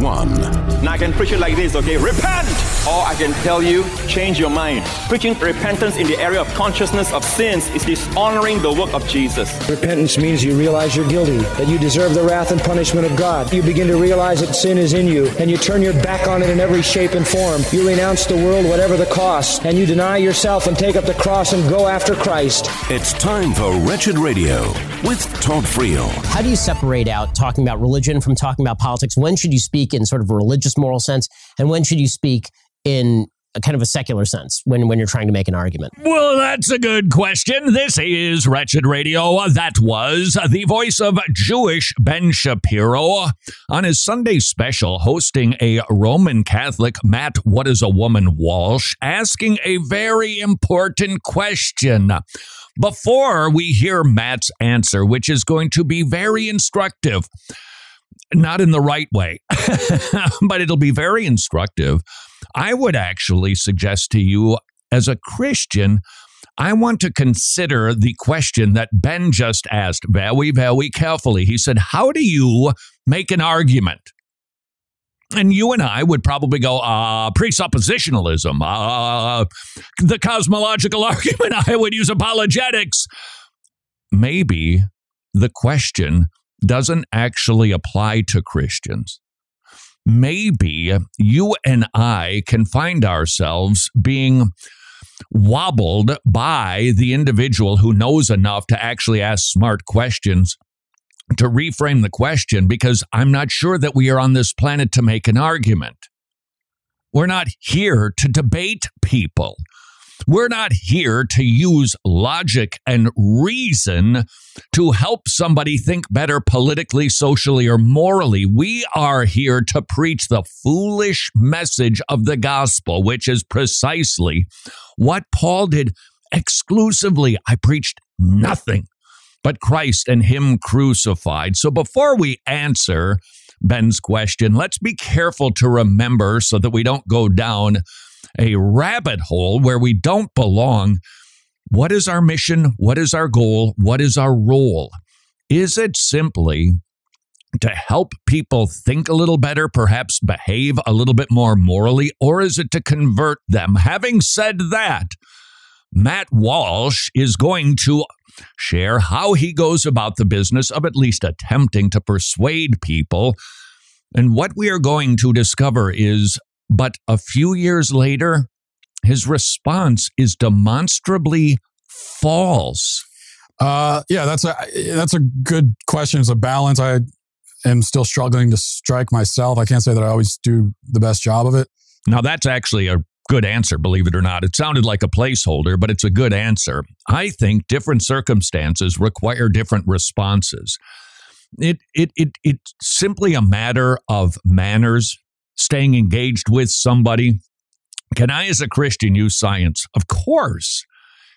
one. Now I can preach it like this, okay? Repent! Or I can tell you, change your mind. Preaching repentance in the area of consciousness of sins is dishonoring the work of Jesus. Repentance means you realize you're guilty, that you deserve the wrath and punishment of God. You begin to realize that sin is in you, and you turn your back on it in every shape and form. You renounce the world, whatever the cost, and you deny yourself and take up the cross and go after Christ. It's time for Wretched Radio with Todd Friel. How do you separate out talking about religion from talking about politics? When should you speak in sort of a religious moral sense, and when should you speak in a kind of a secular sense when, when you're trying to make an argument? Well, that's a good question. This is Wretched Radio. That was the voice of Jewish Ben Shapiro on his Sunday special, hosting a Roman Catholic, Matt What is a Woman Walsh, asking a very important question. Before we hear Matt's answer, which is going to be very instructive, not in the right way, but it'll be very instructive. I would actually suggest to you, as a Christian, I want to consider the question that Ben just asked very, very carefully. He said, How do you make an argument? And you and I would probably go, uh, presuppositionalism, uh, the cosmological argument. I would use apologetics. Maybe the question doesn't actually apply to Christians. Maybe you and I can find ourselves being wobbled by the individual who knows enough to actually ask smart questions to reframe the question because I'm not sure that we are on this planet to make an argument. We're not here to debate people. We're not here to use logic and reason to help somebody think better politically, socially, or morally. We are here to preach the foolish message of the gospel, which is precisely what Paul did exclusively. I preached nothing but Christ and Him crucified. So before we answer Ben's question, let's be careful to remember so that we don't go down a rabbit hole where we don't belong. What is our mission? What is our goal? What is our role? Is it simply to help people think a little better, perhaps behave a little bit more morally, or is it to convert them? Having said that, Matt Walsh is going to share how he goes about the business of at least attempting to persuade people. And what we are going to discover is but a few years later, his response is demonstrably false. Uh, yeah, that's a that's a good question. It's a balance. I am still struggling to strike myself. I can't say that I always do the best job of it. Now, that's actually a good answer, believe it or not. It sounded like a placeholder, but it's a good answer. I think different circumstances require different responses. It it it it's simply a matter of manners staying engaged with somebody. Can I, as a Christian, use science? Of course.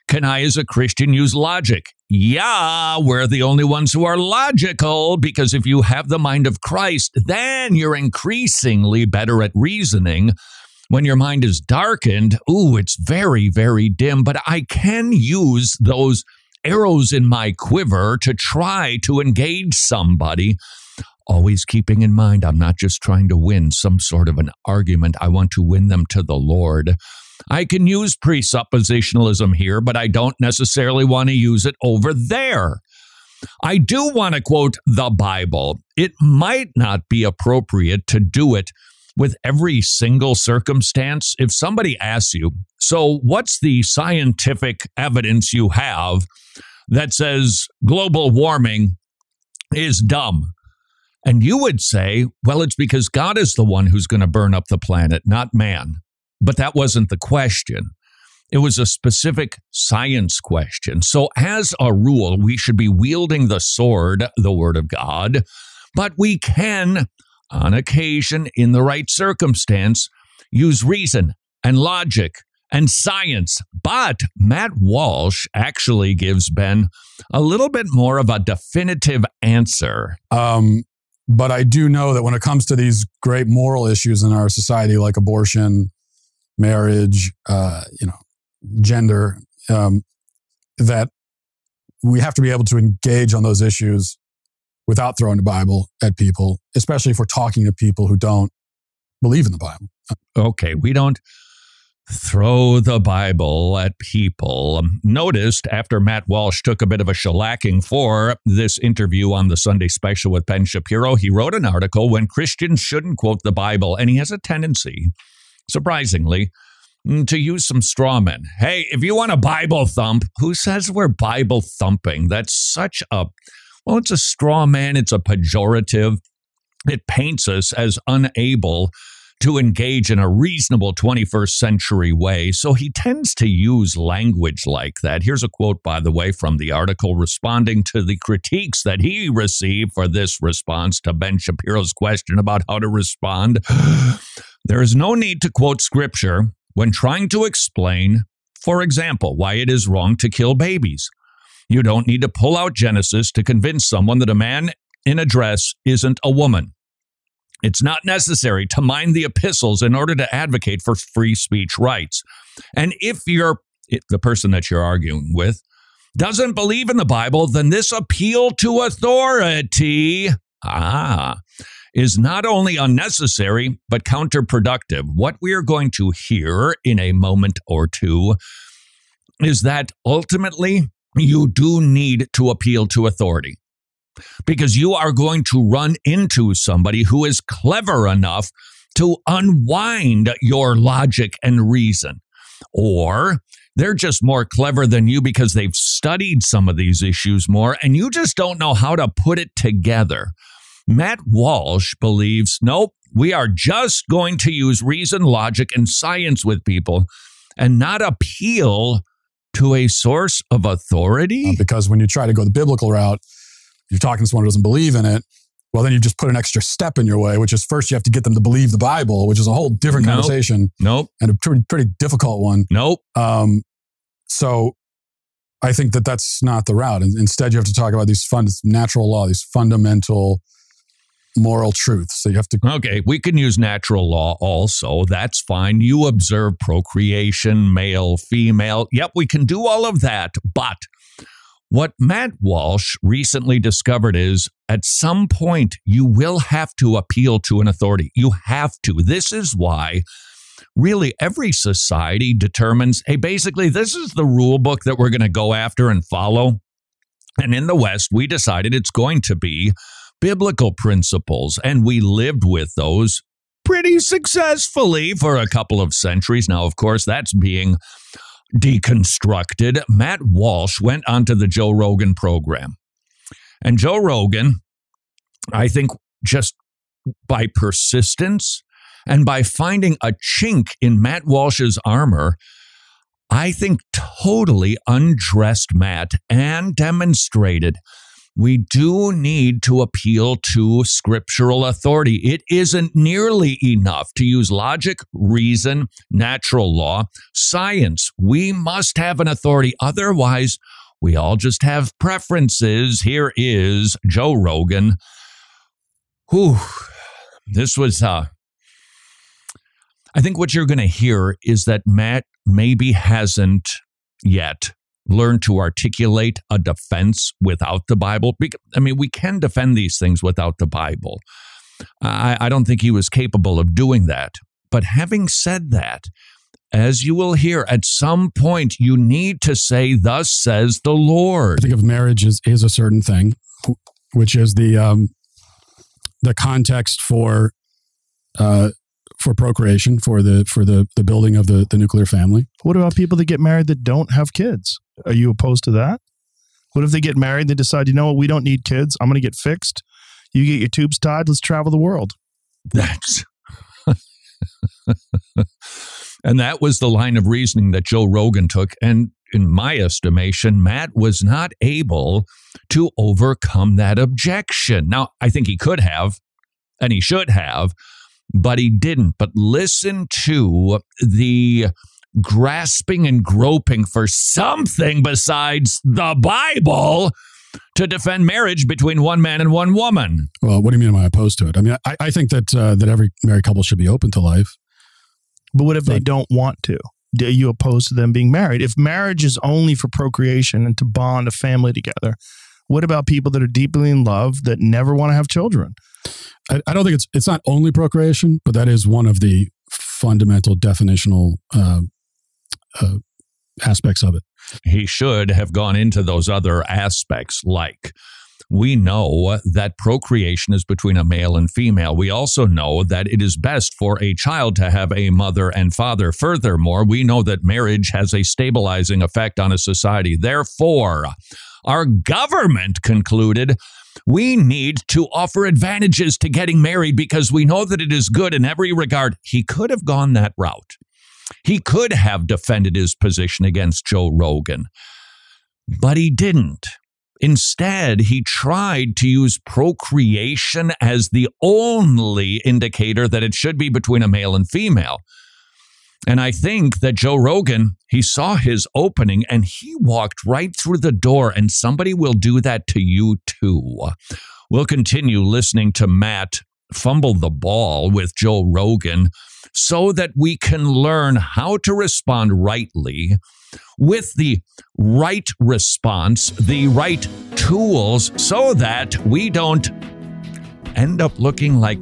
Can I, as a Christian, use logic? Yeah, we're the only ones who are logical because if you have the mind of Christ, then you're increasingly better at reasoning. When your mind is darkened, ooh, it's very, very dim, but I can use those arrows in my quiver to try to engage somebody always keeping in mind I'm not just trying to win some sort of an argument, I want to win them to the Lord. I can use presuppositionalism here, but I don't necessarily want to use it over there. I do want to quote the Bible. It might not be appropriate to do it with every single circumstance. If somebody asks you, so what's the scientific evidence you have that says global warming is dumb? And you would say, well, it's because God is the one who's going to burn up the planet, not man. But that wasn't the question. It was a specific science question. So, as a rule, we should be wielding the sword, the word of God, but we can, on occasion, in the right circumstance, use reason and logic and science. But Matt Walsh actually gives Ben a little bit more of a definitive answer. Um, but I do know that when it comes to these great moral issues in our society, like abortion, marriage, uh, you know, gender, um, that we have to be able to engage on those issues without throwing the Bible at people, especially if we're talking to people who don't believe in the Bible. Okay, we don't throw the Bible at people. Noticed after Matt Walsh took a bit of a shellacking for this interview on the Sunday special with Ben Shapiro, he wrote an article when Christians shouldn't quote the Bible, and he has a tendency, surprisingly, mm, to use some straw men. Hey, if you want a Bible thump, who says we're Bible thumping? That's such a, well, it's a straw man, it's a pejorative. It paints us as unable to engage in a reasonable 21st century way. So he tends to use language like that. Here's a quote, by the way, from the article responding to the critiques that he received for this response to Ben Shapiro's question about how to respond. there is no need to quote scripture when trying to explain, for example, why it is wrong to kill babies. You don't need to pull out Genesis to convince someone that a man in a dress isn't a woman. It's not necessary to mind the epistles in order to advocate for free speech rights. And if you're the person that you're arguing with doesn't believe in the Bible, then this appeal to authority, ah, is not only unnecessary, but counterproductive. What we are going to hear in a moment or two is that ultimately you do need to appeal to authority because you are going to run into somebody who is clever enough to unwind your logic and reason. Or they're just more clever than you because they've studied some of these issues more and you just don't know how to put it together. Matt Walsh believes nope, we are just going to use reason, logic, and science with people and not appeal to a source of authority. Uh, because when you try to go the biblical route, you're talking to someone who doesn't believe in it, well, then you just put an extra step in your way, which is first you have to get them to believe the Bible, which is a whole different Nope. conversation Nope, and a pretty, pretty difficult one. nope. Um, so I think that that's not the route. And instead, you have to talk about these fund, natural law, these fundamental moral truths. So you have to Okay, we can use natural law also. That's fine. You observe procreation, male, female. Yep, we can do all of that. But what Matt Walsh recently discovered is at some point you will have to appeal to an authority. You have to. This is why really every society determines hey, basically, this is the rule book that we're going to go after and follow. And in the West, we decided it's going to be biblical principles, and we lived with those pretty successfully for a couple of centuries. Now, of course, that's being deconstructed. Matt Walsh went onto the Joe Rogan program. And Joe Rogan, I think, just by persistence and by finding a chink in Matt Walsh's armor, I think totally undressed Matt and demonstrated we do need to appeal to scriptural authority. It isn't nearly enough to use logic, reason, natural law, science. We must have an authority. Otherwise, we all just have preferences. Here is Joe Rogan. Whew. This was, uh, I think what you're going to hear is that Matt maybe hasn't yet learn to articulate a defense without the Bible. I mean, we can defend these things without the Bible. I, I don't think he was capable of doing that. But having said that, as you will hear, at some point you need to say, Thus says the I Lord. think of marriage is, is a certain thing, which is the um, the context for uh, for procreation for the for the the building of the the nuclear family. What about people that get married that don't have kids? Are you opposed to that? What if they get married and they decide, you know what, we don't need kids. I'm going to get fixed. You get your tubes tied. Let's travel the world. That's. and that was the line of reasoning that Joe Rogan took. And in my estimation, Matt was not able to overcome that objection. Now, I think he could have, and he should have, but he didn't. But listen to the grasping and groping for something besides the Bible to defend marriage between one man and one woman. Well, what do you mean? Am I opposed to it? I mean, I, I think that uh, that every married couple should be open to life. But what if they don't want to? Are you opposed to them being married? If marriage is only for procreation and to bond a family together, What about people that are deeply in love that never want to have children? I, I don't think it's it's not only procreation, but that is one of the fundamental definitional uh, uh, aspects of it. He should have gone into those other aspects, like we know that procreation is between a male and female. We also know that it is best for a child to have a mother and father. Furthermore, we know that marriage has a stabilizing effect on a society. Therefore, our government concluded we need to offer advantages to getting married because we know that it is good in every regard. He could have gone that route. He could have defended his position against Joe Rogan, but he didn't. Instead, he tried to use procreation as the only indicator that it should be between a male and female. And I think that Joe Rogan, he saw his opening and he walked right through the door, and somebody will do that to you too. We'll continue listening to Matt fumble the ball with Joe Rogan so that we can learn how to respond rightly with the right response, the right tools, so that we don't end up looking like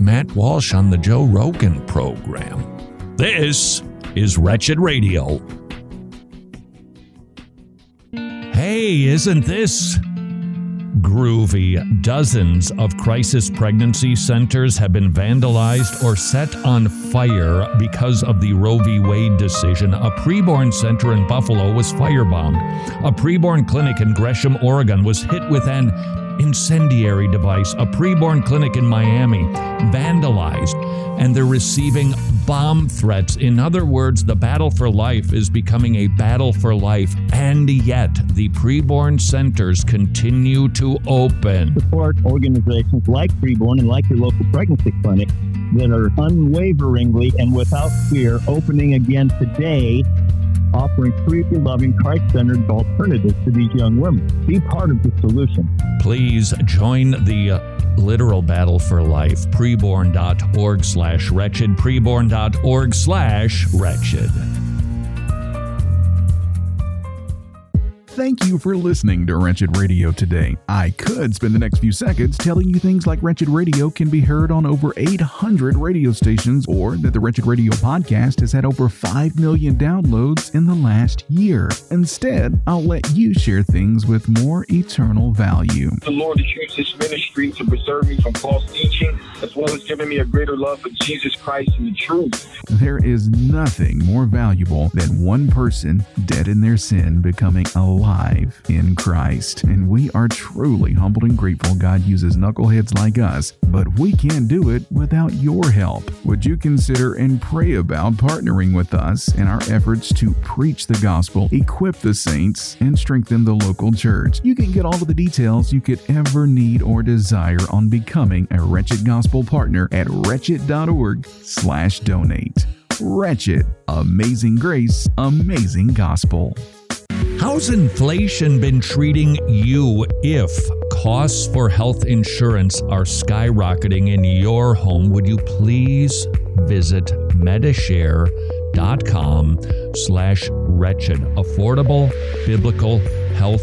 Matt Walsh on the Joe Rogan program. This is Wretched Radio. Hey, isn't this groovy? Dozens of crisis pregnancy centers have been vandalized or set on fire because of the Roe v. Wade decision. A preborn center in Buffalo was firebombed. A preborn clinic in Gresham, Oregon was hit with an incendiary device. A preborn clinic in Miami vandalized, and they're receiving bomb threats. In other words, the battle for life is becoming a battle for life, and yet the preborn centers continue to open. Support organizations like Preborn and like your local pregnancy clinic that are unwaveringly and without fear opening again today offering free, loving, Christ centered alternatives to these young women. Be part of the solution. Please join the uh, literal battle for life. Preborn.org slash wretched. Preborn.org slash wretched. Thank you for listening to Wretched Radio today. I could spend the next few seconds telling you things like Wretched Radio can be heard on over 800 radio stations, or that the Wretched Radio podcast has had over 5 million downloads in the last year. Instead, I'll let you share things with more eternal value. The Lord has used this ministry to preserve me from false teaching, as well as giving me a greater love for Jesus Christ and the truth. There is nothing more valuable than one person dead in their sin becoming alive in Christ. And we are truly humbled and grateful God uses knuckleheads like us, but we can't do it without your help. Would you consider and pray about partnering with us in our efforts to preach the gospel, equip the saints, and strengthen the local church? You can get all of the details you could ever need or desire on becoming a Wretched Gospel partner at wretched.org slash donate. Wretched. Amazing grace, amazing gospel. How's inflation been treating you if costs for health insurance are skyrocketing in your home? Would you please visit medishare.com slash wretched. Affordable biblical health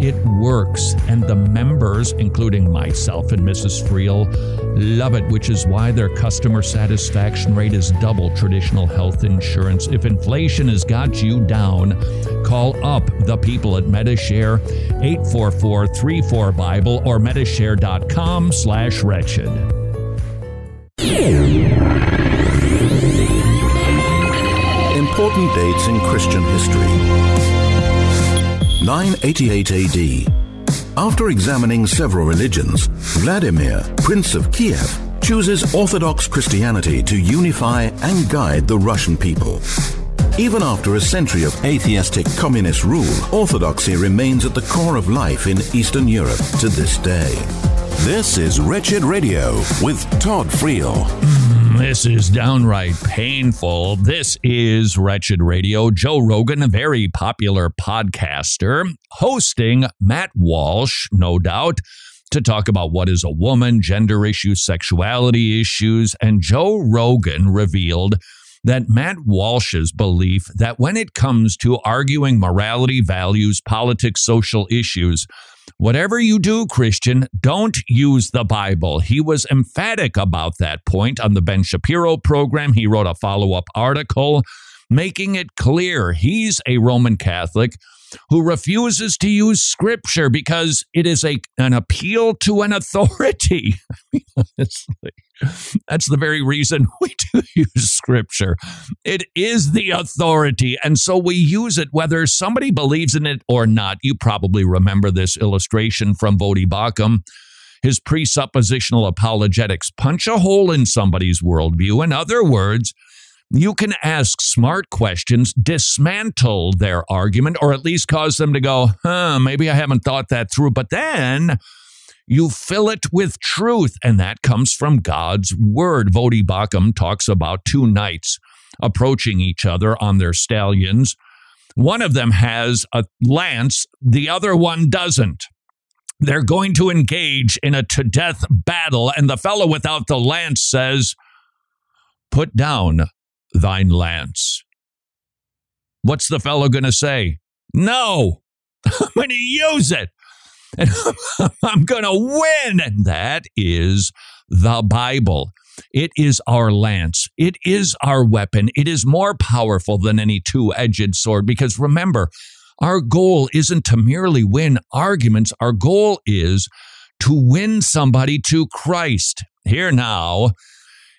It works, and the members, including myself and Mrs. Friel, love it, which is why their customer satisfaction rate is double traditional health insurance. If inflation has got you down, call up the people at Medishare 844-34 Bible or medishare.com slash wretched. Important dates in Christian history. 988 AD. After examining several religions, Vladimir, Prince of Kiev, chooses Orthodox Christianity to unify and guide the Russian people. Even after a century of atheistic communist rule, Orthodoxy remains at the core of life in Eastern Europe to this day. This is Wretched Radio with Todd Friel. This is downright painful. This is Wretched Radio. Joe Rogan, a very popular podcaster, hosting Matt Walsh, no doubt, to talk about what is a woman, gender issues, sexuality issues. And Joe Rogan revealed that Matt Walsh's belief that when it comes to arguing morality, values, politics, social issues, Whatever you do, Christian, don't use the Bible. He was emphatic about that point on the Ben Shapiro program. He wrote a follow up article making it clear he's a Roman Catholic who refuses to use scripture because it is a an appeal to an authority. Honestly, that's the very reason we do use scripture. It is the authority, and so we use it whether somebody believes in it or not. You probably remember this illustration from Voddie Baucham. His presuppositional apologetics punch a hole in somebody's worldview. In other words, you can ask smart questions, dismantle their argument, or at least cause them to go, huh, maybe I haven't thought that through. But then you fill it with truth, and that comes from God's word. Voddie Baucham talks about two knights approaching each other on their stallions. One of them has a lance, the other one doesn't. They're going to engage in a to death battle, and the fellow without the lance says, Put down thine lance. What's the fellow going to say? No, I'm going to use it and I'm going to win. And that is the Bible. It is our lance. It is our weapon. It is more powerful than any two edged sword because remember, our goal isn't to merely win arguments. Our goal is to win somebody to Christ. Here now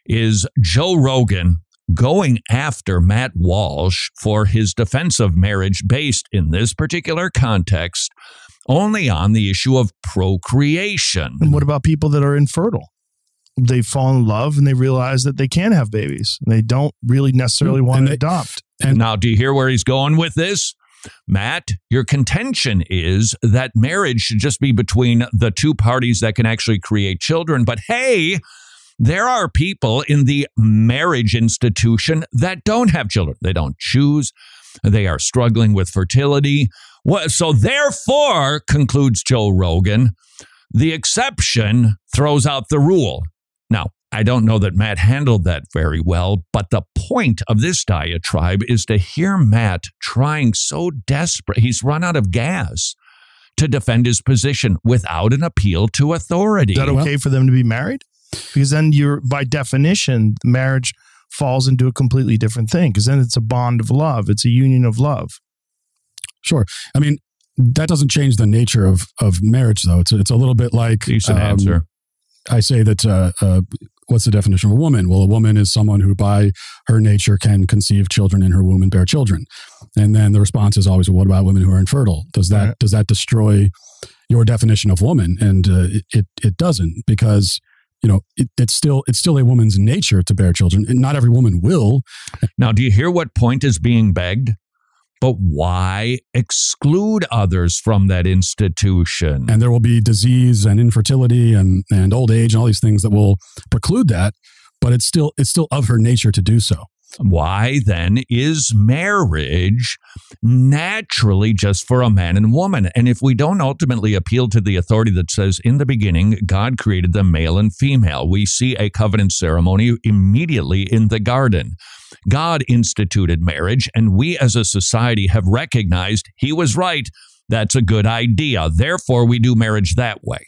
is Joe Rogan going after Matt Walsh for his defense of marriage based in this particular context only on the issue of procreation. And what about people that are infertile? They fall in love and they realize that they can have babies. And they don't really necessarily want to adopt. And now, do you hear where he's going with this? Matt, your contention is that marriage should just be between the two parties that can actually create children. But hey, there are people in the marriage institution that don't have children. They don't choose. They are struggling with fertility. So, therefore, concludes Joe Rogan, the exception throws out the rule. Now, I don't know that Matt handled that very well, but the point of this diatribe is to hear Matt trying so desperate. He's run out of gas to defend his position without an appeal to authority. Is that okay for them to be married? Because then you're, by definition, marriage falls into a completely different thing because then it's a bond of love, it's a union of love. Sure. I mean, that doesn't change the nature of of marriage, though. It's a, it's a little bit like decent um, answer. I say that. Uh, uh, what's the definition of a woman? Well, a woman is someone who, by her nature, can conceive children in her womb and bear children. And then the response is always, well, "What about women who are infertile? Does that right. does that destroy your definition of woman?" And uh, it it doesn't because you know it, it's still it's still a woman's nature to bear children. And not every woman will. Now, do you hear what point is being begged? But why exclude others from that institution? And there will be disease and infertility and, and old age and all these things that will preclude that, but it's still it's still of her nature to do so. Why then is marriage naturally just for a man and woman? And if we don't ultimately appeal to the authority that says, in the beginning, God created them male and female, we see a covenant ceremony immediately in the garden. God instituted marriage, and we as a society have recognized he was right. That's a good idea. Therefore, we do marriage that way.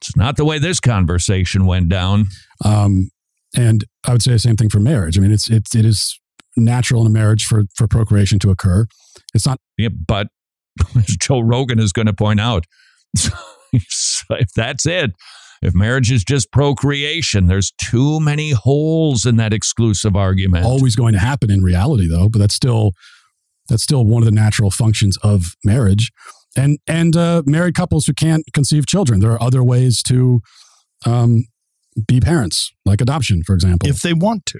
It's not the way this conversation went down. Um, and I would say the same thing for marriage. I mean, it's it's it is natural in a marriage for for procreation to occur. It's not. Yeah, but Joe Rogan is going to point out, if that's it, if marriage is just procreation, there's too many holes in that exclusive argument. Always going to happen in reality, though. But that's still that's still one of the natural functions of marriage. And and uh, married couples who can't conceive children, there are other ways to um, be parents, like adoption, for example, if they want to.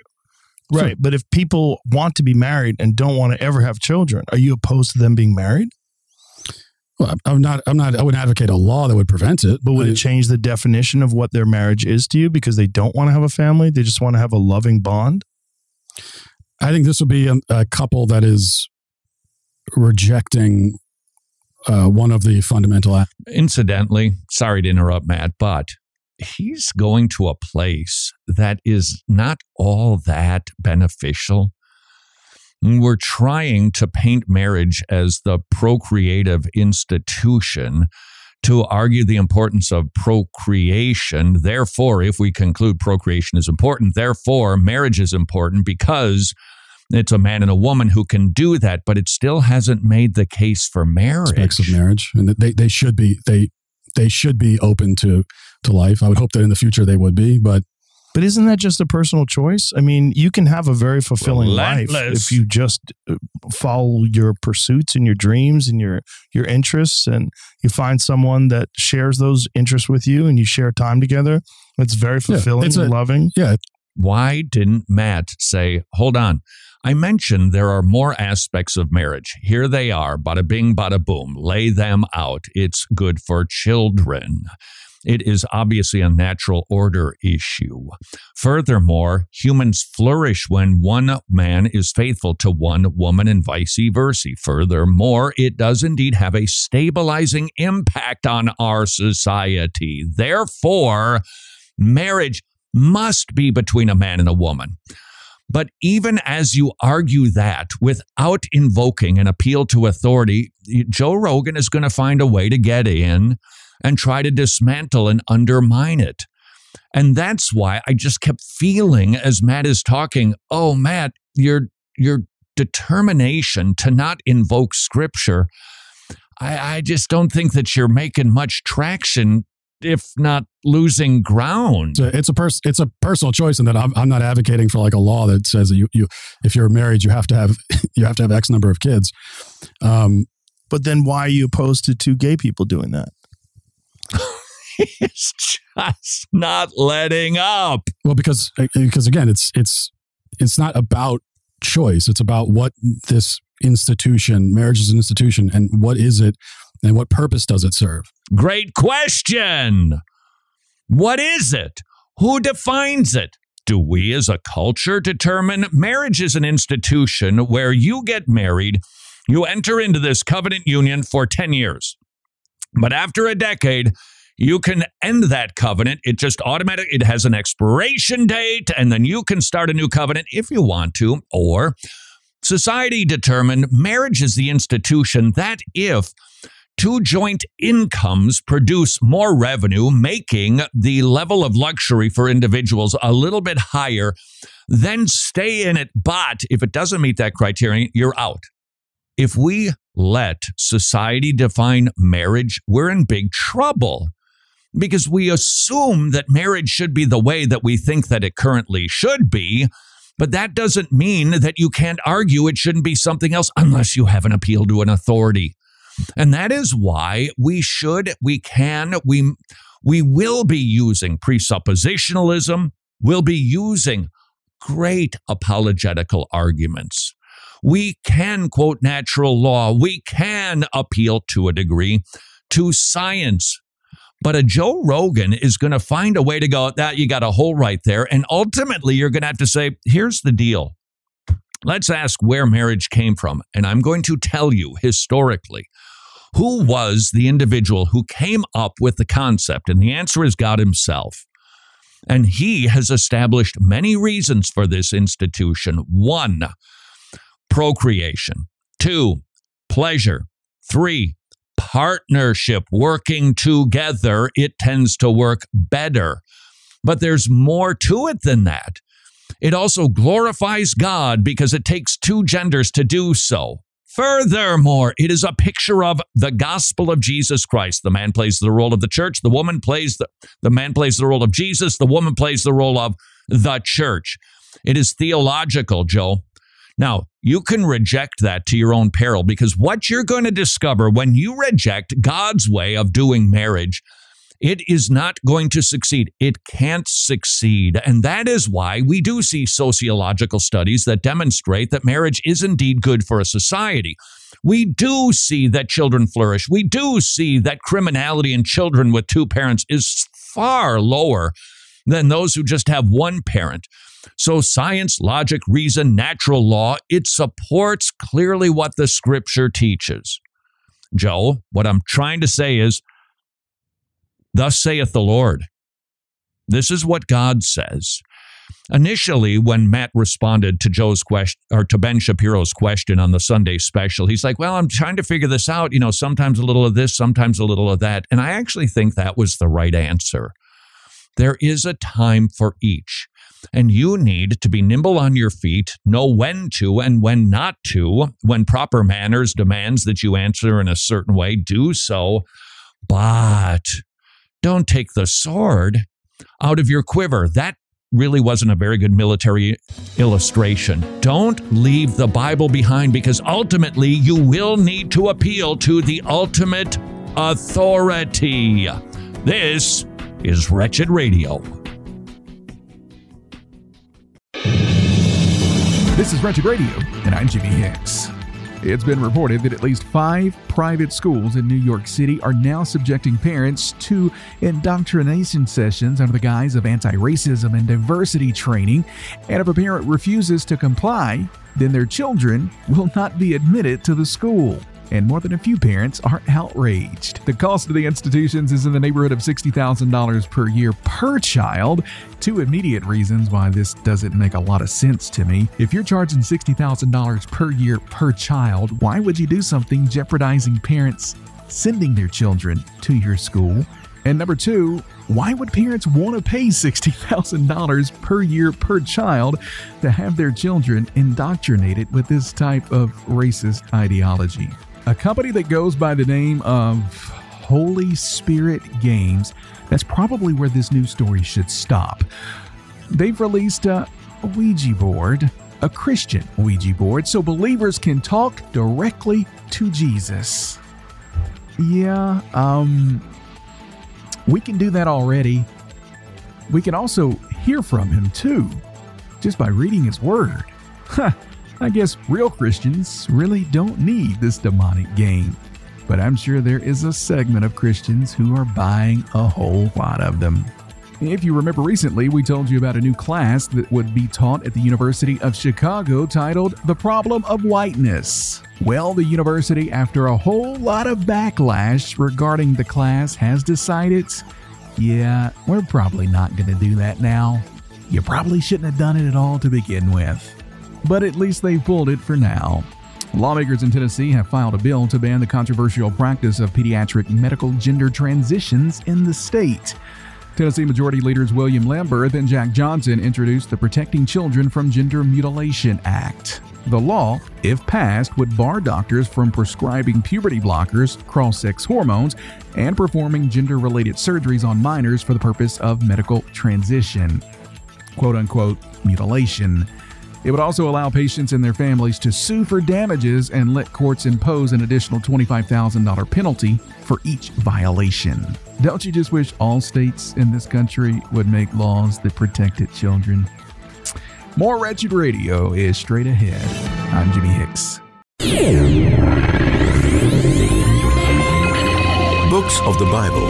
Right. Sure. But if people want to be married and don't want to ever have children, are you opposed to them being married? Well, I'm not. I'm not. I wouldn't advocate a law that would prevent it. But would I- it change the definition of what their marriage is to you because they don't want to have a family? They just want to have a loving bond? I think this would be a, a couple that is rejecting uh, one of the fundamental. a- Incidentally, sorry to interrupt, Matt, but he's going to a place that is not all that beneficial. We're trying to paint marriage as the procreative institution to argue the importance of procreation. Therefore, if we conclude procreation is important, therefore marriage is important because it's a man and a woman who can do that, but it still hasn't made the case for marriage. aspects of marriage, and they, they should be they they should be open to to life. I would hope that in the future they would be, but But isn't that just a personal choice? I mean, you can have a very fulfilling life if you just uh, follow your pursuits and your dreams and your your interests, and you find someone that shares those interests with you, and you share time together. It's very Yeah, fulfilling it's and loving. yeah, Why didn't Matt say, hold on? I mentioned there are more aspects of marriage. Here they are, bada bing, bada boom. Lay them out. It's good for children. It is obviously a natural order issue. Furthermore, humans flourish when one man is faithful to one woman and vice versa. Furthermore, it does indeed have a stabilizing impact on our society. Therefore, marriage must be between a man and a woman. But even as you argue that without invoking an appeal to authority, Joe Rogan is going to find a way to get in and try to dismantle and undermine it. And that's why I just kept feeling as Matt is talking, oh, Matt, your, your determination to not invoke scripture, I, I just don't think that you're making much traction, if not losing ground. it's a it's a, pers- it's a personal choice, and that I'm, I'm not advocating for like a law that says that you you if you're married you have to have you have to have X number of kids. Um, But then, why are you opposed to two gay people doing that? He's just not letting up. Well, because uh, because again, it's it's it's not about choice. It's about what this institution, marriage is an institution, and what is it, and what purpose does it serve? Great question. What is it? Who defines it? Do we as a culture determine marriage is an institution where you get married, you enter into this covenant union for 10 years. But after a decade, you can end that covenant. It just automatic it has an expiration date and then you can start a new covenant if you want to or society determined marriage is the institution that if two joint incomes produce more revenue, making the level of luxury for individuals a little bit higher, then stay in it. But if it doesn't meet that criterion, you're out. If we let society define marriage, we're in big trouble because we assume that marriage should be the way that we think that it currently should be. But that doesn't mean that you can't argue it shouldn't be something else unless you have an appeal to an authority. And that is why we should, we can, we we will be using presuppositionalism, we'll be using great apologetical arguments. We can quote natural law, we can appeal to a degree to science. But a Joe Rogan is going to find a way to go, that you got a hole right there. And ultimately, you're going to have to say, here's the deal. Let's ask where marriage came from. And I'm going to tell you historically who was the individual who came up with the concept? And the answer is God Himself. And He has established many reasons for this institution. One, procreation. Two, pleasure. Three, partnership, working together. It tends to work better. But there's more to it than that. It also glorifies God because it takes two genders to do so. Furthermore, it is a picture of the gospel of Jesus Christ. The man plays the role of the church, the woman plays the the man plays the role of Jesus, the woman plays the role of the church. It is theological, Joe. Now, you can reject that to your own peril because what you're going to discover when you reject God's way of doing marriage It is not going to succeed. It can't succeed. And that is why we do see sociological studies that demonstrate that marriage is indeed good for a society. We do see that children flourish. We do see that criminality in children with two parents is far lower than those who just have one parent. So, science, logic, reason, natural law, it supports clearly what the scripture teaches. Joe, what I'm trying to say is, Thus saith the Lord. This is what God says. Initially, when Matt responded to Joe's question or to Ben Shapiro's question on the Sunday special, he's like, Well, I'm trying to figure this out. You know, sometimes a little of this, sometimes a little of that. And I actually think that was the right answer. There is a time for each. And you need to be nimble on your feet, know when to and when not to. When proper manners demands that you answer in a certain way, do so. But don't take the sword out of your quiver. That really wasn't a very good military illustration. Don't leave the Bible behind because ultimately you will need to appeal to the ultimate authority. This is Wretched Radio. This is Wretched Radio, and I'm Jimmy Hicks. It's been reported that at least five private schools in New York City are now subjecting parents to indoctrination sessions under the guise of anti racism and diversity training. And if a parent refuses to comply, then their children will not be admitted to the school and more than a few parents are outraged. The cost of the institutions is in the neighborhood of $60,000 per year per child. Two immediate reasons why this doesn't make a lot of sense to me. If you're charging $60,000 per year per child, why would you do something jeopardizing parents sending their children to your school? And number two, why would parents want to pay $60,000 per year per child to have their children indoctrinated with this type of racist ideology? A company that goes by the name of Holy Spirit Games. That's probably where this news story should stop. They've released a Ouija board, a Christian Ouija board, so believers can talk directly to Jesus. Yeah, um, we can do that already. We can also hear from him too, just by reading his word. Huh. I guess real Christians really don't need this demonic game. But I'm sure there is a segment of Christians who are buying a whole lot of them. If you remember recently, we told you about a new class that would be taught at the University of Chicago titled The Problem of Whiteness. Well, the university, after a whole lot of backlash regarding the class, has decided yeah, we're probably not going to do that now. You probably shouldn't have done it at all to begin with but at least they pulled it for now. Lawmakers in Tennessee have filed a bill to ban the controversial practice of pediatric medical gender transitions in the state. Tennessee Majority Leaders William Lamberth and Jack Johnson introduced the Protecting Children from Gender Mutilation Act. The law, if passed, would bar doctors from prescribing puberty blockers, cross sex hormones, and performing gender related surgeries on minors for the purpose of medical transition. Quote unquote mutilation. It would also allow patients and their families to sue for damages and let courts impose an additional $25,000 penalty for each violation. Don't you just wish all states in this country would make laws that protected children? More Wretched Radio is straight ahead. I'm Jimmy Hicks. Books of the Bible.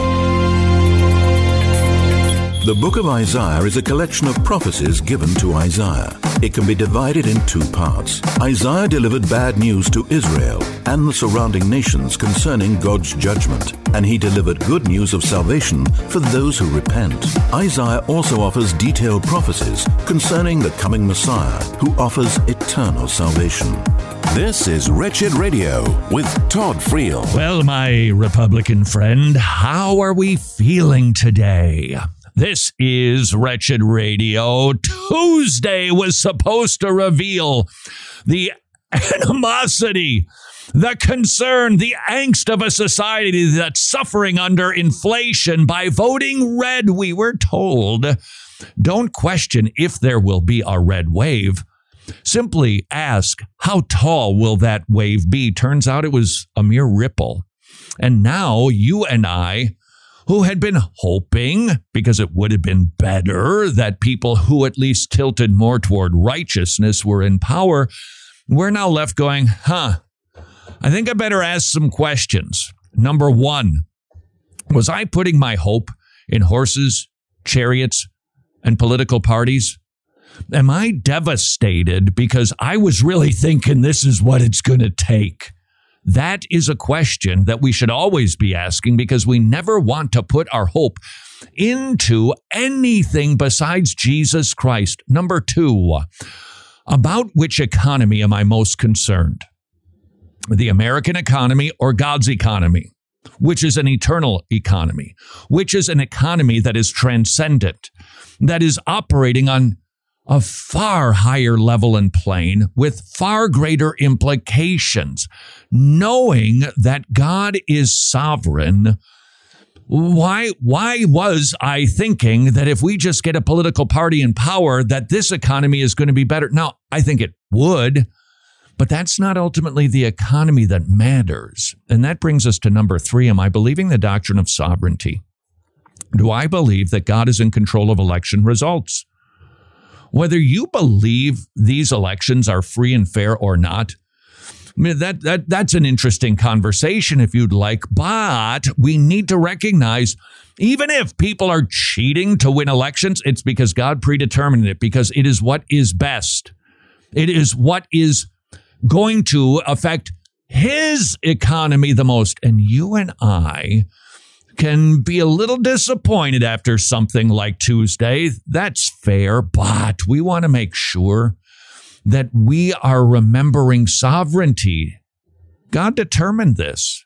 The book of Isaiah is a collection of prophecies given to Isaiah. It can be divided in two parts. Isaiah delivered bad news to Israel and the surrounding nations concerning God's judgment, and he delivered good news of salvation for those who repent. Isaiah also offers detailed prophecies concerning the coming Messiah who offers eternal salvation. This is Wretched Radio with Todd Friel. Well, my Republican friend, how are we feeling today? This is Wretched Radio. Tuesday was supposed to reveal the animosity, the concern, the angst of a society that's suffering under inflation by voting red. We were told don't question if there will be a red wave. Simply ask, how tall will that wave be? Turns out it was a mere ripple. And now you and I who had been hoping, because it would have been better, that people who at least tilted more toward righteousness were in power, we're now left going, huh, I think I better ask some questions. Number one, was I putting my hope in horses, chariots, and political parties? Am I devastated because I was really thinking this is what it's going to take? That is a question that we should always be asking because we never want to put our hope into anything besides Jesus Christ. Number two, about which economy am I most concerned? The American economy or God's economy? Which is an eternal economy, which is an economy that is transcendent, that is operating on a far higher level and plane with far greater implications. Knowing that God is sovereign, why, why was I thinking that if we just get a political party in power, that this economy is going to be better? Now, I think it would, but that's not ultimately the economy that matters. And that brings us to number three. Am I believing the doctrine of sovereignty? Do I believe that God is in control of election results? Whether you believe these elections are free and fair or not. I mean, that, that, that's an interesting conversation if you'd like, but we need to recognize even if people are cheating to win elections, it's because God predetermined it, because it is what is best. It is what is going to affect his economy the most. And you and I can be a little disappointed after something like Tuesday. That's fair, but we want to make sure that we are remembering sovereignty. God determined this.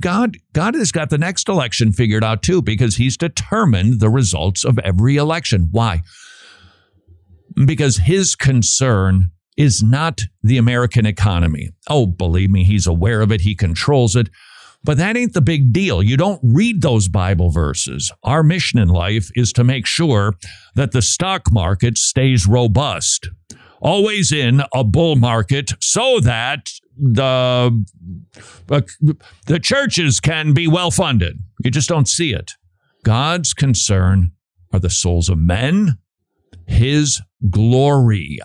God, God has got the next election figured out too, because He's determined the results of every election. Why? Because His concern is not the American economy. Oh, believe me, He's aware of it, He controls it. But that ain't the big deal. You don't read those Bible verses. Our mission in life is to make sure that the stock market stays robust, always in a bull market, so that the uh, the churches can be well funded. You just don't see it. God's concern are the souls of men, his glory.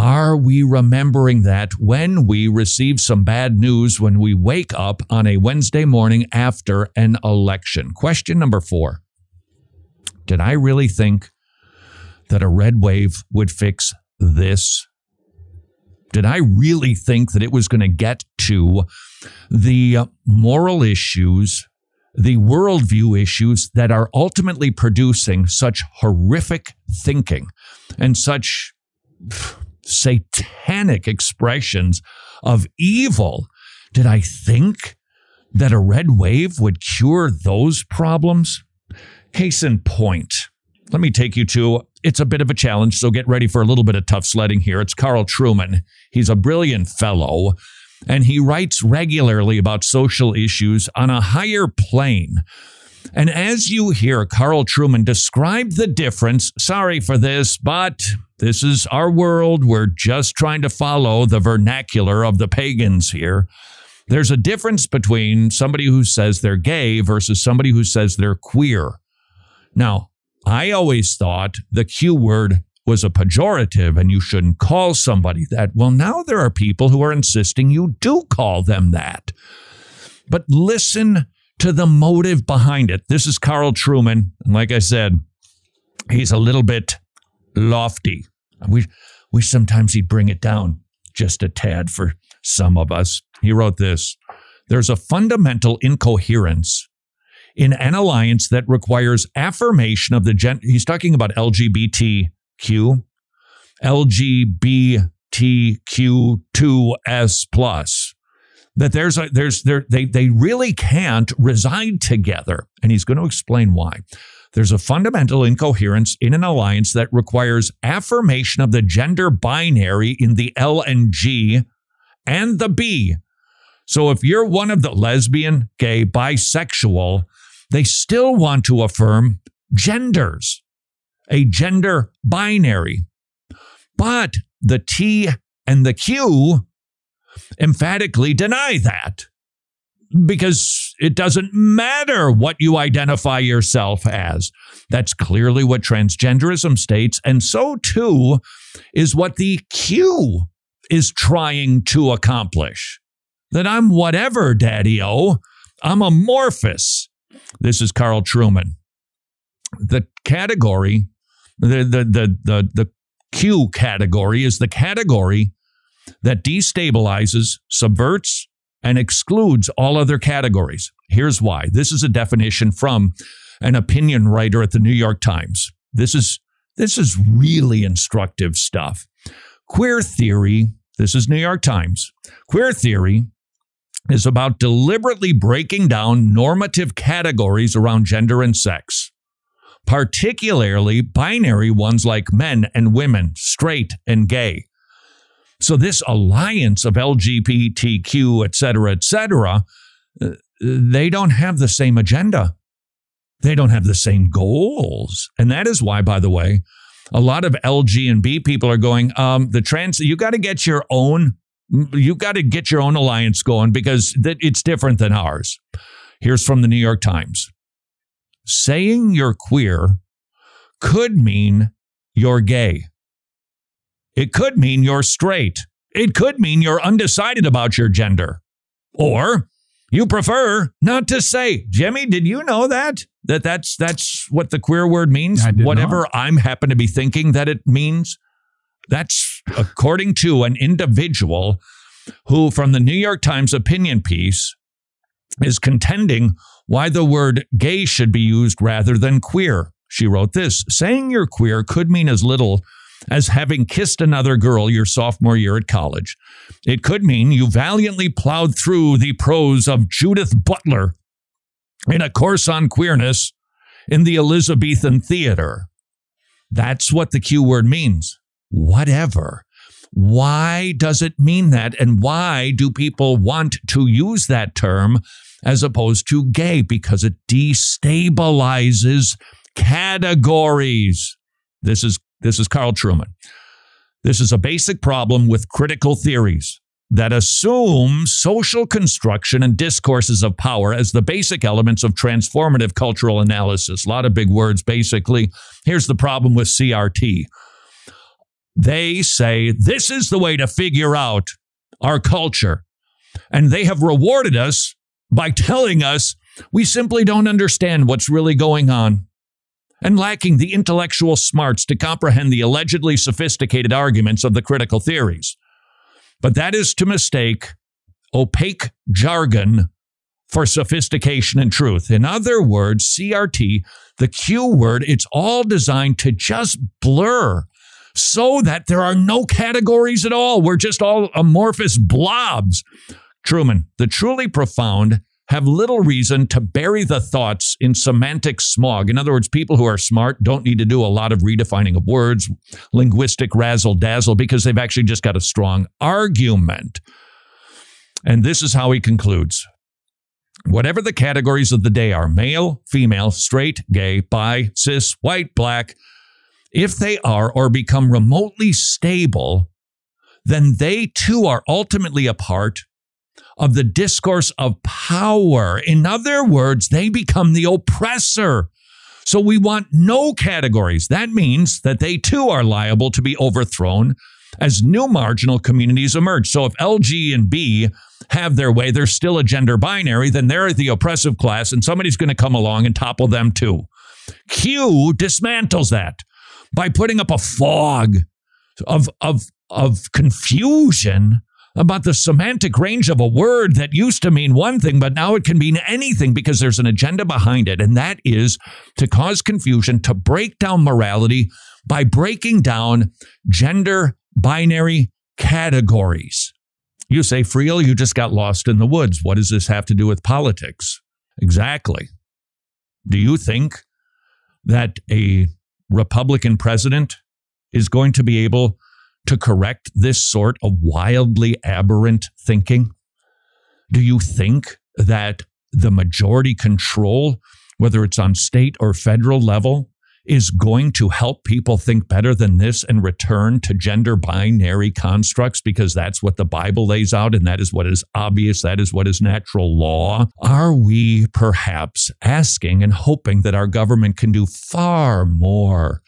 Are we remembering that when we receive some bad news when we wake up on a Wednesday morning after an election? Question number four Did I really think that a red wave would fix this? Did I really think that it was going to get to the moral issues, the worldview issues that are ultimately producing such horrific thinking and such satanic expressions of evil. Did I think that a red wave would cure those problems? Case in point, let me take you to it's a bit of a challenge, so get ready for a little bit of tough sledding here. It's Carl Trueman. He's a brilliant fellow, and he writes regularly about social issues on a higher plane. And as you hear Carl Trueman describe the difference, sorry for this, but this is our world. We're just trying to follow the vernacular of the pagans here. There's a difference between somebody who says they're gay versus somebody who says they're queer. Now, I always thought the Q word was a pejorative and you shouldn't call somebody that. Well, now there are people who are insisting you do call them that. But listen to the motive behind it. This is Carl Trueman. Like I said, he's a little bit lofty. We wish sometimes he'd bring it down just a tad for some of us. He wrote this There's a fundamental incoherence in an alliance that requires affirmation of the gen. He's talking about LGBTQ, LGBTQ2S plus. That there's a, there's there they they really can't reside together, and he's going to explain why. There's a fundamental incoherence in an alliance that requires affirmation of the gender binary in the L and G and the B. So if you're one of the lesbian, gay, bisexual, they still want to affirm genders, a gender binary. But the T and the Q emphatically deny that. Because it doesn't matter what you identify yourself as. That's clearly what transgenderism states. And so too is what the Q is trying to accomplish. That I'm whatever, daddy o. I'm amorphous. This is Carl Trueman. The category, the, the, the, the, the Q category is the category that destabilizes, subverts, and excludes all other categories. Here's why. This is a definition from an opinion writer at the New York Times. This is this is really instructive stuff. Queer theory, this is New York Times. Queer theory is about deliberately breaking down normative categories around gender and sex, particularly binary ones like men and women, straight and gay. So this alliance of LGBTQ, et cetera, et cetera, uh, they don't have the same agenda. They don't have the same goals. And that is why, by the way, a lot of LG and B people are going, um, the trans, you got to get your own, you got to get your own alliance going because it's different than ours. Here's from the New York Times. Saying you're queer could mean you're gay. It could mean you're straight. It could mean you're undecided about your gender. Or you prefer not to say. Jimmy, did you know that? That that's that's what the queer word means? Whatever not. I'm happen to be thinking that it means. That's according to an individual who from the New York Times opinion piece is contending why the word gay should be used rather than queer. She wrote this, saying you're queer could mean as little as having kissed another girl your sophomore year at college. It could mean you valiantly plowed through the prose of Judith Butler in a course on queerness in the Elizabethan theater. That's what the Q word means. Whatever. Why does it mean that? And why do people want to use that term as opposed to gay? Because it destabilizes categories. This is this is Carl Trueman. This is a basic problem with critical theories that assume social construction and discourses of power as the basic elements of transformative cultural analysis. A lot of big words, basically. Here's the problem with CRT they say this is the way to figure out our culture. And they have rewarded us by telling us we simply don't understand what's really going on and lacking the intellectual smarts to comprehend the allegedly sophisticated arguments of the critical theories. But that is to mistake opaque jargon for sophistication and truth. In other words, CRT, the Q word, it's all designed to just blur so that there are no categories at all. We're just all amorphous blobs. Trueman, the truly profound have little reason to bury the thoughts in semantic smog. In other words, people who are smart don't need to do a lot of redefining of words, linguistic razzle dazzle, because they've actually just got a strong argument. And this is how he concludes. Whatever the categories of the day are male, female, straight, gay, bi, cis, white, black if they are or become remotely stable, then they too are ultimately a part of the discourse of power. In other words, they become the oppressor. So we want no categories. That means that they too are liable to be overthrown as new marginal communities emerge. So if LG and B have their way, they're still a gender binary, then they're the oppressive class and somebody's going to come along and topple them too. Q dismantles that by putting up a fog of, of, of confusion about the semantic range of a word that used to mean one thing, but now it can mean anything because there's an agenda behind it. And that is to cause confusion, to break down morality by breaking down gender binary categories. You say, Friel, you just got lost in the woods. What does this have to do with politics? Exactly. Do you think that a Republican president is going to be able to correct this sort of wildly aberrant thinking? Do you think that the majority control, whether it's on state or federal level, is going to help people think better than this and return to gender binary constructs because that's what the Bible lays out and that is what is obvious, that is what is natural law? Are we perhaps asking and hoping that our government can do far more?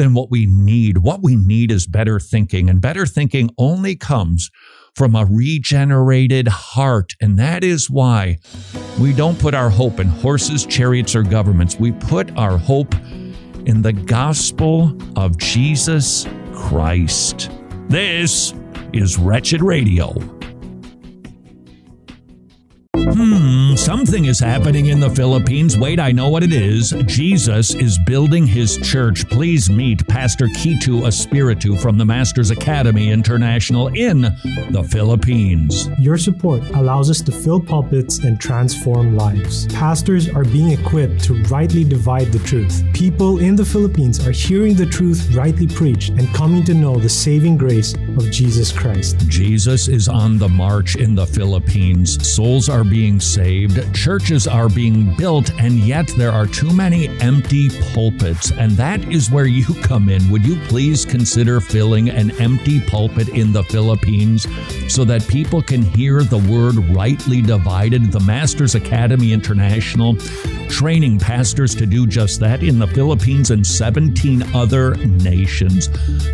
Than what we need. What we need is better thinking, and better thinking only comes from a regenerated heart. And that is why we don't put our hope in horses, chariots, or governments. We put our hope in the gospel of Jesus Christ. This is Wretched Radio. Hmm, something is happening in the Philippines. Wait, I know what it is. Jesus is building his church. Please meet Pastor Kitu Espiritu from the Masters Academy International in the Philippines. Your support allows us to fill pulpits and transform lives. Pastors are being equipped to rightly divide the truth. People in the Philippines are hearing the truth rightly preached and coming to know the saving grace of Jesus Christ. Jesus is on the march in the Philippines. Souls are being saved, churches are being built, and yet there are too many empty pulpits. And that is where you come in. Would you please consider filling an empty pulpit in the Philippines so that people can hear the word rightly divided? The Masters Academy International training pastors to do just that in the Philippines and 17 other nations.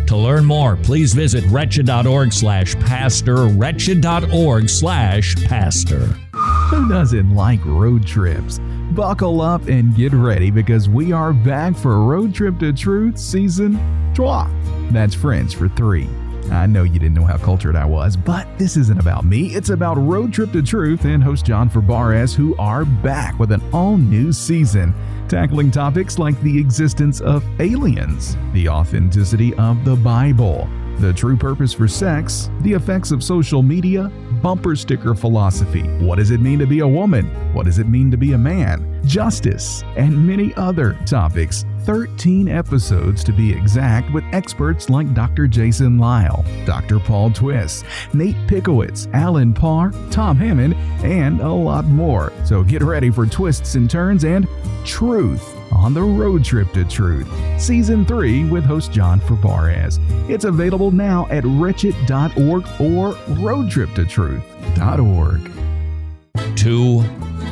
To learn more, please visit wretched.org slash pastor, wretched.org slash pastor. Who doesn't like road trips? Buckle up and get ready because we are back for Road Trip to Truth Season 12. That's Friends for three. I know you didn't know how cultured I was, but this isn't about me. It's about Road Trip to Truth and host John Fabares, who are back with an all new season, tackling topics like the existence of aliens, the authenticity of the Bible, the true purpose for sex, the effects of social media, bumper sticker philosophy, what does it mean to be a woman, what does it mean to be a man, justice, and many other topics. 13 episodes to be exact, with experts like Dr. Jason Lisle, Dr. Paul Twist, Nate Pickowicz, Alan Parr, Tom Hammond, and a lot more. So get ready for twists and turns and truth on the road trip to truth. Season 3 with host John Fabares. It's available now at wretched.org or roadtriptotruth.org.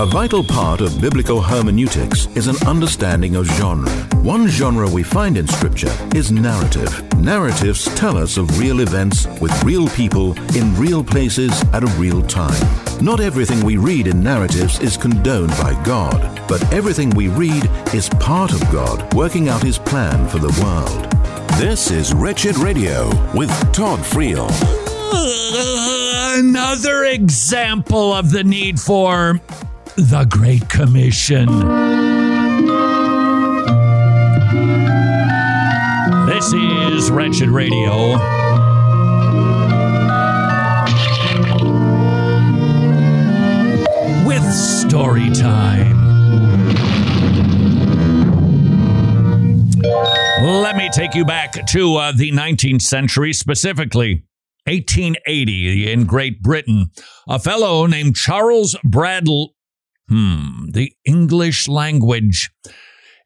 A vital part of biblical hermeneutics is an understanding of genre. One genre we find in Scripture is narrative. Narratives tell us of real events with real people in real places at a real time. Not everything we read in narratives is condoned by God, but everything we read is part of God working out His plan for the world. This is Wretched Radio with Todd Friel. Another example of the need for the Great Commission. This is Wretched Radio. With story time. Let me take you back to uh, the 19th century, specifically 1880 in Great Britain. A fellow named Charles Bradl. Hmm, the English language.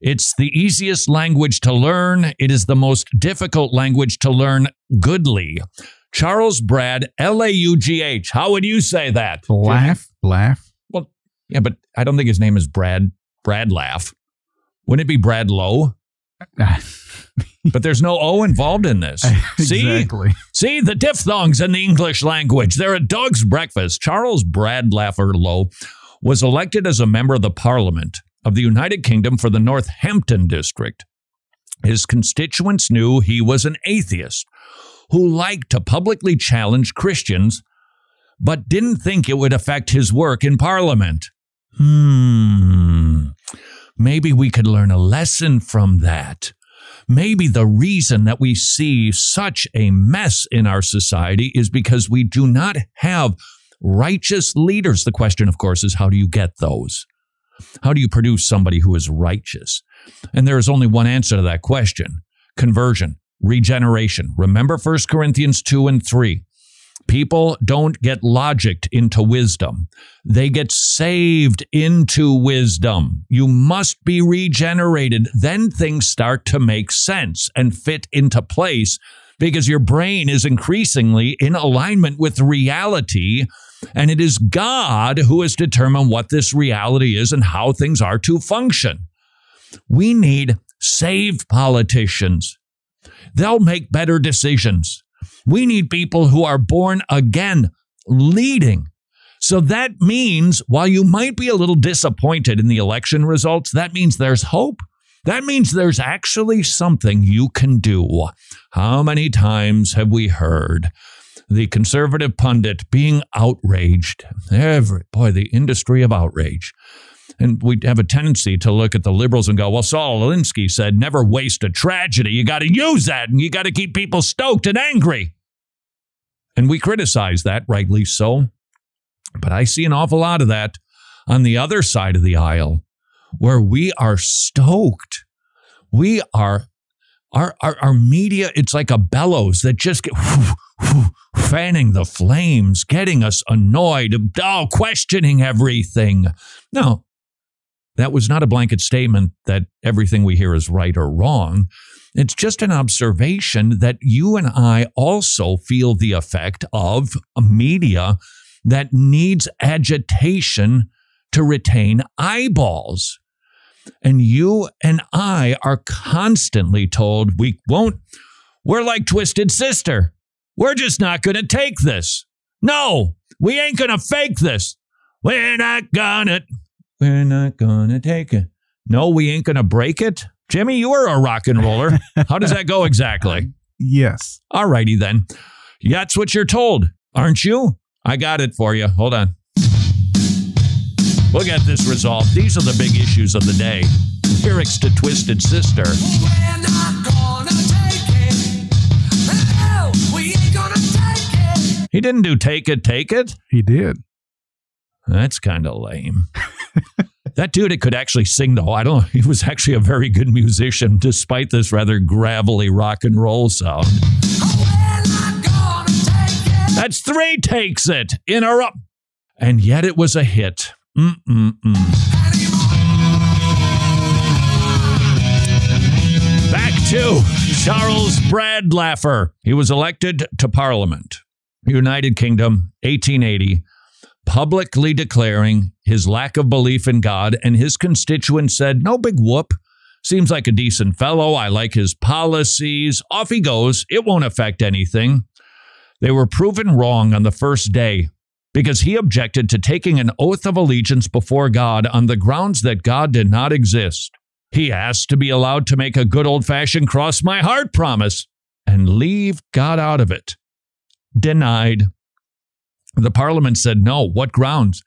It's the easiest language to learn. It is the most difficult language to learn goodly. Charles Brad, L A U G H. How would you say that? Laugh, laugh. Well, yeah, but I don't think his name is Brad. Brad Laugh. Wouldn't it be Brad Lowe? but there's no O involved in this. Exactly. See? See, the diphthongs in the English language. They're a dog's breakfast. Charles Brad Laffer Lowe was elected as a member of the Parliament of the United Kingdom for the Northampton district. His constituents knew he was an atheist who liked to publicly challenge Christians, but didn't think it would affect his work in Parliament. Hmm. Maybe we could learn a lesson from that. Maybe the reason that we see such a mess in our society is because we do not have righteous leaders. The question, of course, is how do you get those? How do you produce somebody who is righteous? And there is only one answer to that question conversion, regeneration. Remember 1 Corinthians 2 and 3. People don't get logicked into wisdom. They get saved into wisdom. You must be regenerated. Then things start to make sense and fit into place because your brain is increasingly in alignment with reality. And it is God who has determined what this reality is and how things are to function. We need saved politicians. They'll make better decisions. We need people who are born again, leading. So that means while you might be a little disappointed in the election results, that means there's hope. That means there's actually something you can do. How many times have we heard the conservative pundit being outraged? Every boy, the industry of outrage. And we have a tendency to look at the liberals and go, well, Saul Alinsky said, never waste a tragedy. You got to use that and you got to keep people stoked and angry. And we criticize that, rightly so. But I see an awful lot of that on the other side of the aisle where we are stoked. We are, our, our, our media, it's like a bellows that just get fanning the flames, getting us annoyed, oh, questioning everything. No, that was not a blanket statement that everything we hear is right or wrong. It's just an observation that you and I also feel the effect of a media that needs agitation to retain eyeballs. And you and I are constantly told we won't, we're like Twisted Sister. We're just not going to take this. No, we ain't going to fake this. We're not gonna. We're not gonna take it. No, we ain't gonna break it. Jimmy, you are a rock and roller. How does that go exactly? Yes. All righty then. That's what you're told, aren't you? I got it for you. Hold on. We'll get this resolved. These are the big issues of the day. Lyrics to Twisted Sister. He didn't do Take It, Take It. He did. That's kind of lame. that dude, it could actually sing, though. I don't He was actually a very good musician, despite this rather gravelly rock and roll sound. That's three takes it in a row. And yet it was a hit. Mm-mm-mm. Back to Charles Bradlaffer. He was elected to Parliament, United Kingdom, 1880 publicly declaring his lack of belief in God, and his constituents said, No big whoop. Seems like a decent fellow. I like his policies. Off he goes. It won't affect anything. They were proven wrong on the first day because he objected to taking an oath of allegiance before God on the grounds that God did not exist. He asked to be allowed to make a good old fashioned cross my heart promise and leave God out of it. Denied. The parliament said, no. What grounds?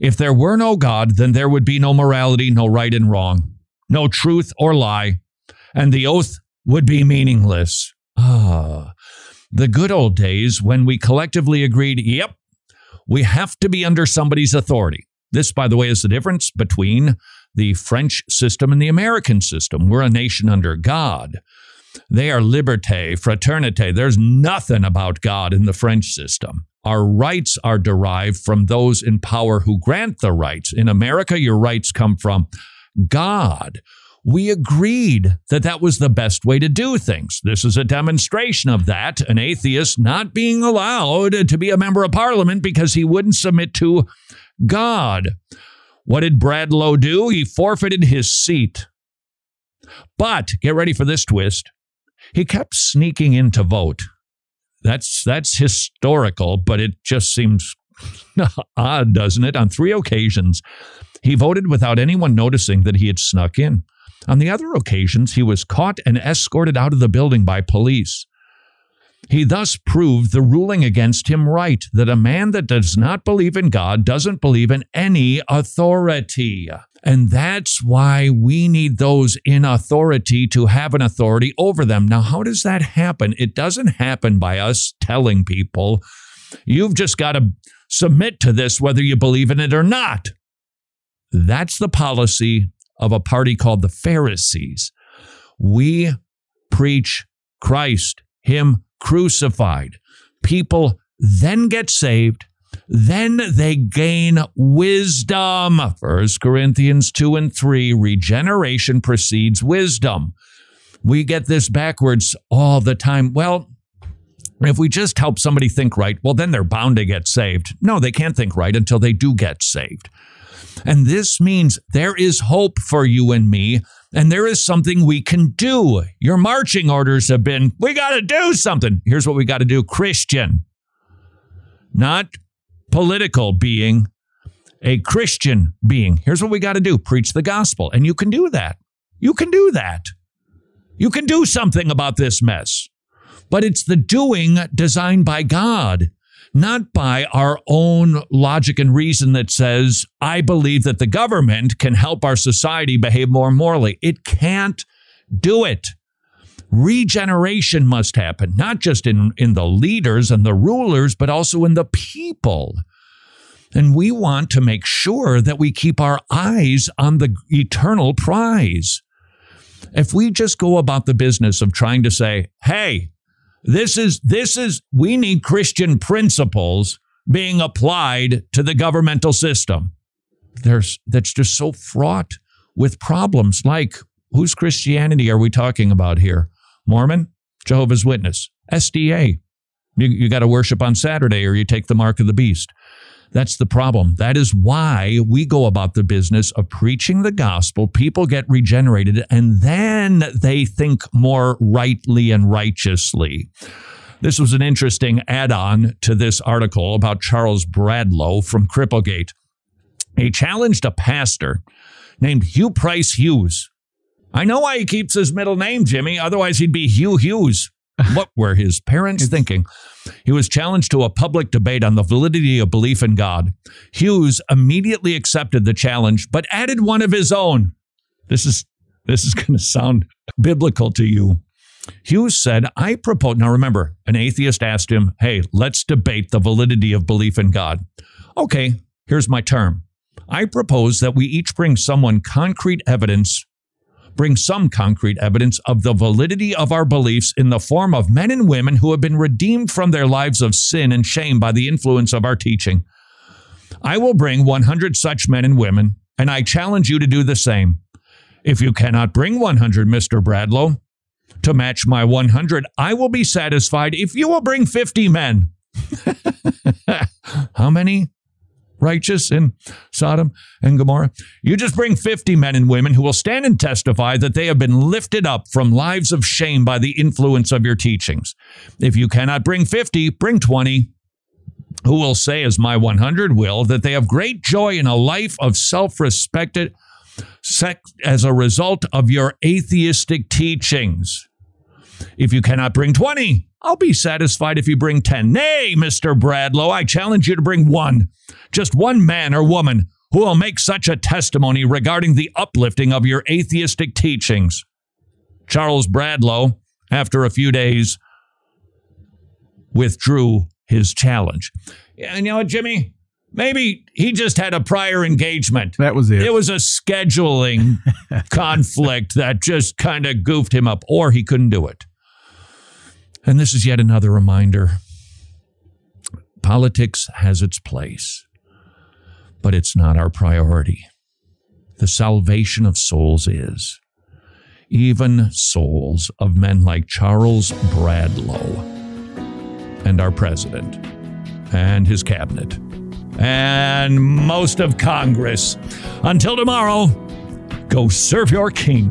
If there were no God, then there would be no morality, no right and wrong, no truth or lie, and the oath would be meaningless. Ah, the good old days when we collectively agreed, yep, we have to be under somebody's authority. This, by the way, is the difference between the French system and the American system. We're a nation under God. They are liberté, fraternité. There's nothing about God in the French system. Our rights are derived from those in power who grant the rights. In America, your rights come from God. We agreed that that was the best way to do things. This is a demonstration of that. An atheist not being allowed to be a member of parliament because he wouldn't submit to God. What did Bradlaugh do? He forfeited his seat. But get ready for this twist. He kept sneaking in to vote. That's that's historical, but it just seems odd, doesn't it? On three occasions, he voted without anyone noticing that he had snuck in. On the other occasions, he was caught and escorted out of the building by police. He thus proved the ruling against him right that a man that does not believe in God doesn't believe in any authority. And that's why we need those in authority to have an authority over them. Now, how does that happen? It doesn't happen by us telling people, you've just got to submit to this whether you believe in it or not. That's the policy of a party called the Pharisees. We preach Christ, Him crucified. People then get saved then they gain wisdom. 1 Corinthians 2 and 3 regeneration precedes wisdom. We get this backwards all the time. Well, if we just help somebody think right, well, then they're bound to get saved. No, they can't think right until they do get saved. And this means there is hope for you and me, and there is something we can do. Your marching orders have been, we got to do something. Here's what we got to do Christian, not political being, a Christian being. Here's what we got to do preach the gospel. And you can do that. You can do that. You can do something about this mess. But it's the doing designed by God, not by our own logic and reason that says, I believe that the government can help our society behave more morally. It can't do it. Regeneration must happen, not just in, in the leaders and the rulers, but also in the people. And we want to make sure that we keep our eyes on the eternal prize. If we just go about the business of trying to say, hey, this is, this is, we need Christian principles being applied to the governmental system. There's, that's just so fraught with problems like whose Christianity are we talking about here? Mormon, Jehovah's Witness, SDA. You, you got to worship on Saturday or you take the mark of the beast. That's the problem. That is why we go about the business of preaching the gospel. People get regenerated and then they think more rightly and righteously. This was an interesting add on to this article about Charles Bradlaugh from Cripplegate. He challenged a pastor named Hugh Price Hughes I know why he keeps his middle name, Jimmy. Otherwise, he'd be Hugh Hughes. What were his parents thinking? He was challenged to a public debate on the validity of belief in God. Hughes immediately accepted the challenge, but added one of his own. This is this is going to sound biblical to you. Hughes said, I propose. Now remember, an atheist asked him, Hey, let's debate the validity of belief in God. Okay, here's my term. I propose that we each bring someone concrete evidence bring some concrete evidence of the validity of our beliefs in the form of men and women who have been redeemed from their lives of sin and shame by the influence of our teaching. I will bring 100 such men and women, and I challenge you to do the same. If you cannot bring 100, Mr. Bradlaugh, to match my 100, I will be satisfied if you will bring 50 men. How many? Righteous in Sodom and Gomorrah? You just bring 50 men and women who will stand and testify that they have been lifted up from lives of shame by the influence of your teachings. If you cannot bring 50, bring 20 who will say, as my 100 will, that they have great joy in a life of self respect as a result of your atheistic teachings. If you cannot bring 20, I'll be satisfied if you bring 10. Nay, Mr. Bradlaugh, I challenge you to bring one just one man or woman who will make such a testimony regarding the uplifting of your atheistic teachings. Charles Bradlaugh, after a few days, withdrew his challenge. And you know what, Jimmy? Maybe he just had a prior engagement. That was it. It was a scheduling conflict that just kind of goofed him up, or he couldn't do it. And this is yet another reminder politics has its place but it's not our priority. The salvation of souls is. even souls of men like Charles Bradlaugh and our president and his cabinet and most of Congress. Until tomorrow, go serve your king